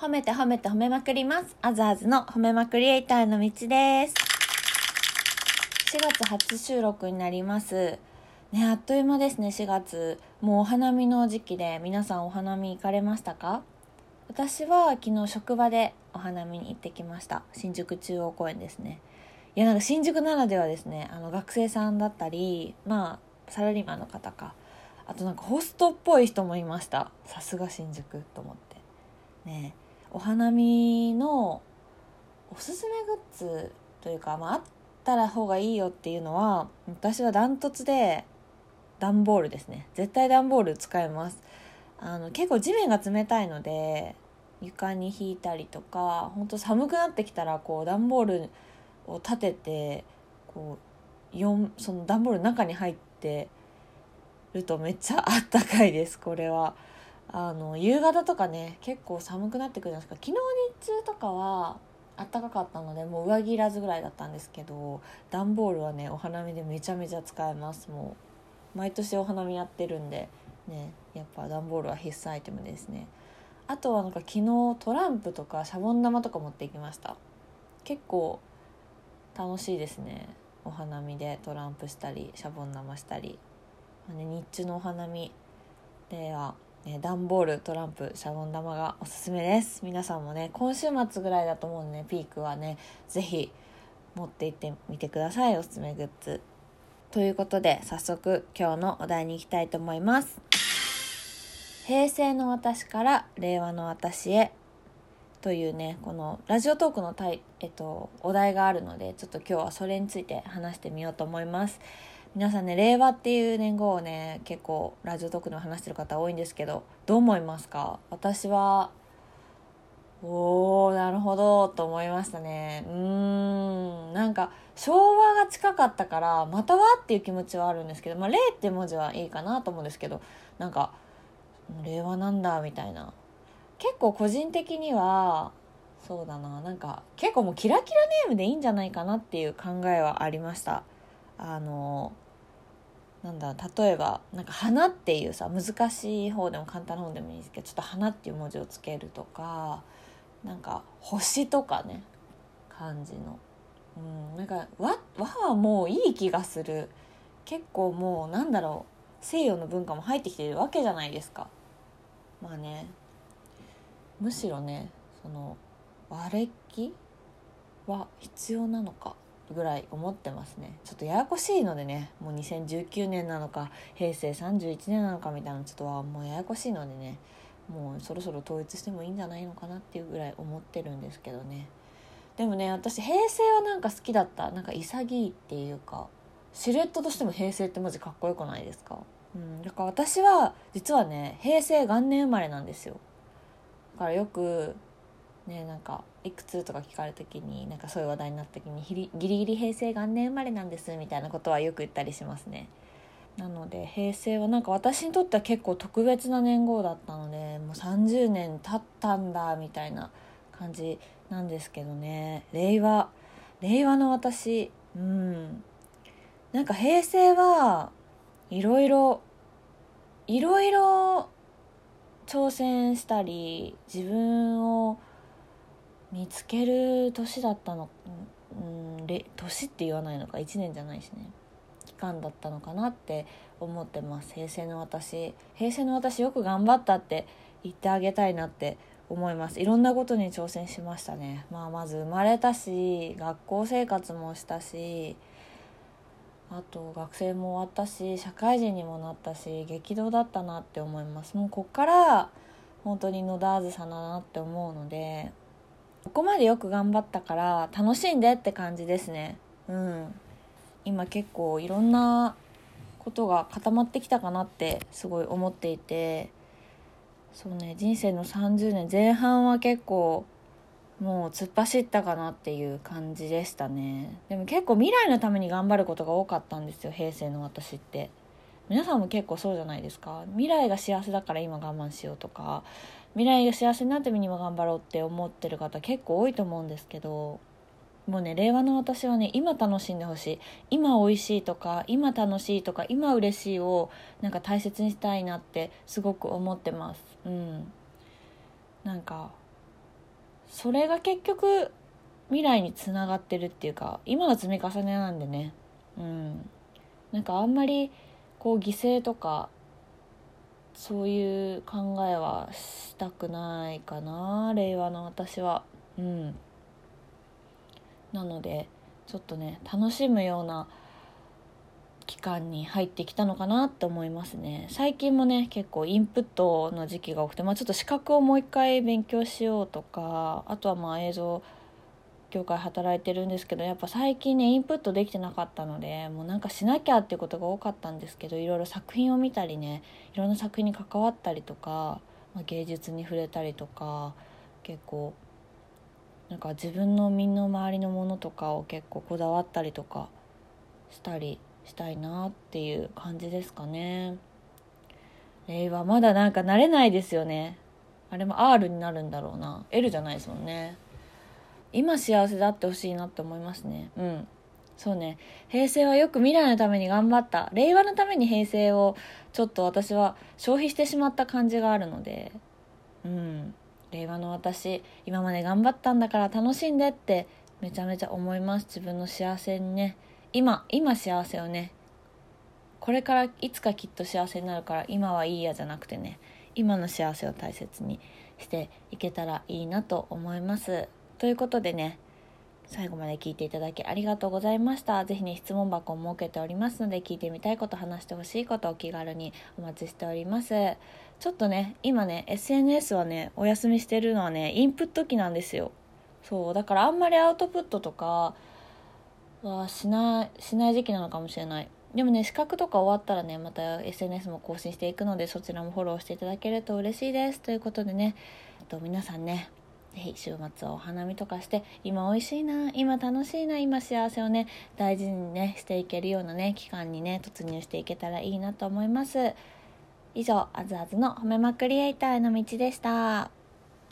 褒めて褒めて褒めまくります。アザーズの褒めまくりエイターの道です。4月初収録になります。ね、あっという間ですね、4月。もうお花見の時期で皆さんお花見行かれましたか？私は昨日職場でお花見に行ってきました。新宿中央公園ですね。いや、なんか新宿ならではですね、あの学生さんだったり、まあ、サラリーマンの方か。あとなんかホストっぽい人もいました。さすが新宿と思って。ねえお花見のおすすめグッズというか、まあ、あったら方がいいよっていうのは私はダントツで段ボールですね絶対段ボール使いますあの結構地面が冷たいので床に引いたりとか本当寒くなってきたらこう段ボールを立ててこうその段ボールの中に入ってるとめっちゃあったかいですこれは。あの夕方とかね結構寒くなってくるじゃないですか。昨日日中とかは暖かかったのでもう上着いらずぐらいだったんですけど段ボールはねお花見でめちゃめちゃ使えます。もう毎年お花見やってるんでねやっぱ段ボールは必須アイテムですね。あとはなんか昨日トランプとかシャボン玉とか持ってきました。結構楽しいですね。お花見でトランプしたりシャボン玉したり、まあね、日中のお花見ではね、段ボールトランプシャボン玉がおすすめです。皆さんもね今週末ぐらいだと思うんでね。ピークはね是非持って行ってみてください。おすすめグッズ。ということで早速今日のお題に行きたいと思います。平成の私から令和の私へ。というねこのラジオトークのタイ、えっと、お題があるのでちょっと今日はそれについて話してみようと思います。皆さんね令和っていう年号をね結構ラジオトークでも話してる方多いんですけどどう思いますか？私はおーなるほどと思いましたね。うーん。なんか昭和が近かったからまたはっていう気持ちはあるんですけどまあ令って文字はいいかなと思うんですけどなんか令和なんだみたいな。結構個人的にはそうだな。なんか結構もうキラキラネームでいいんじゃないかなっていう考えはありました。あのなんだ例えばなんか「花」っていうさ難しい方でも簡単な方でもいいですけどちょっと「花」っていう文字をつけるとかなんか「星」とかね漢字の。うんなんか和はもういい気がする。結構もうなんだろう西洋の文化も入ってきてるわけじゃないですか。まあねむしろねその和暦は必要なのか。ぐらい思ってますね。ちょっとややこしいのでねもう2019年なのか平成31年なのかみたいなちょっとはもうややこしいのでねもうそろそろ統一してもいいんじゃないのかなっていうぐらい思ってるんですけどね。でもね私平成はなんか好きだった。なんか潔いっていうかシルエットとしても平成って文字かっこよくないですか？うん。だから私は実はね平成元年生まれなんですよ。だからよくねなんかいくつとか聞かれた時になんかそういう話題になった時にギリギリ平成元年生まれなんですみたいなことはよく言ったりしますね。なので平成はなんか私にとっては結構特別な年号だったのでもう30年経ったんだみたいな感じなんですけどね。令和令和の私うん。なんか平成はいろいろいろいろ挑戦したり自分を見つける年だったのうん年って言わないのか1年じゃないしね。期間だったのかなって思ってます。平成の私。平成の私よく頑張ったって言ってあげたいなって思います。いろんなことに挑戦しましたね。まあまず生まれたし学校生活もしたしあと学生も終わったし社会人にもなったし激動だったなって思います。もうこっから本当に野田あずさだなって思うのでここまでよく頑張ったから楽しんでって感じですね。うん。今結構いろんなことが固まってきたかなってすごい思っていて。そうね人生の30年前半は結構もう突っ走ったかなっていう感じでしたね。でも結構未来のために頑張ることが多かったんですよ平成の私って。皆さんも結構そうじゃないですか。未来が幸せだから今我慢しようとか未来が幸せになるために今頑張ろうって思ってる方結構多いと思うんですけどもうね令和の私はね今楽しんでほしい。今美味しいとか今楽しいとか今嬉しいをなんか大切にしたいなってすごく思ってます。うん。なんかそれが結局未来につながってるっていうか今の積み重ねなんでね。うん。なんかあんまりこう犠牲とかそういう考えはしたくないかな令和の私は。うん。なのでちょっとね楽しむような期間に入ってきたのかなって思いますね。最近もね結構インプットの時期が多くて、まあ、ちょっと資格をもう一回勉強しようとかあとはまあ映像業界働いてるんですけどやっぱ最近ねインプットできてなかったのでもうなんかしなきゃっていうことが多かったんですけどいろいろ作品を見たりねいろんな作品に関わったりとか、まあ、芸術に触れたりとか結構なんか自分の身の回りのものとかを結構こだわったりとかしたりしたいなっていう感じですかね。令和まだなんか慣れないですよね。あれも R になるんだろうな。L じゃないですもんね。今幸せだってほしいなって思いますね。うん。そうね。平成はよく未来のために頑張った。令和のために平成をちょっと私は消費してしまった感じがあるので。うん。令和の私今まで頑張ったんだから楽しんでってめちゃめちゃ思います。自分の幸せにね。今今幸せをね。これからいつかきっと幸せになるから今はいいやじゃなくてね。今の幸せを大切にしていけたらいいなと思いますということでね最後まで聞いていただきありがとうございました。是非ね質問箱を設けておりますので聞いてみたいこと話してほしいことお気軽にお待ちしております。ちょっとね今ね SNS はねお休みしてるのはねインプット期なんですよ。そうだからあんまりアウトプットとかはしないしない時期なのかもしれない。でもね資格とか終わったらねまた SNS も更新していくのでそちらもフォローしていただけると嬉しいです。ということでねえっと皆さんねぜひ週末はお花見とかして今美味しいな今楽しいな今幸せをね大事にねしていけるようなね期間にね突入していけたらいいなと思います。以上あずあずの褒めまくりエイターへの道でした。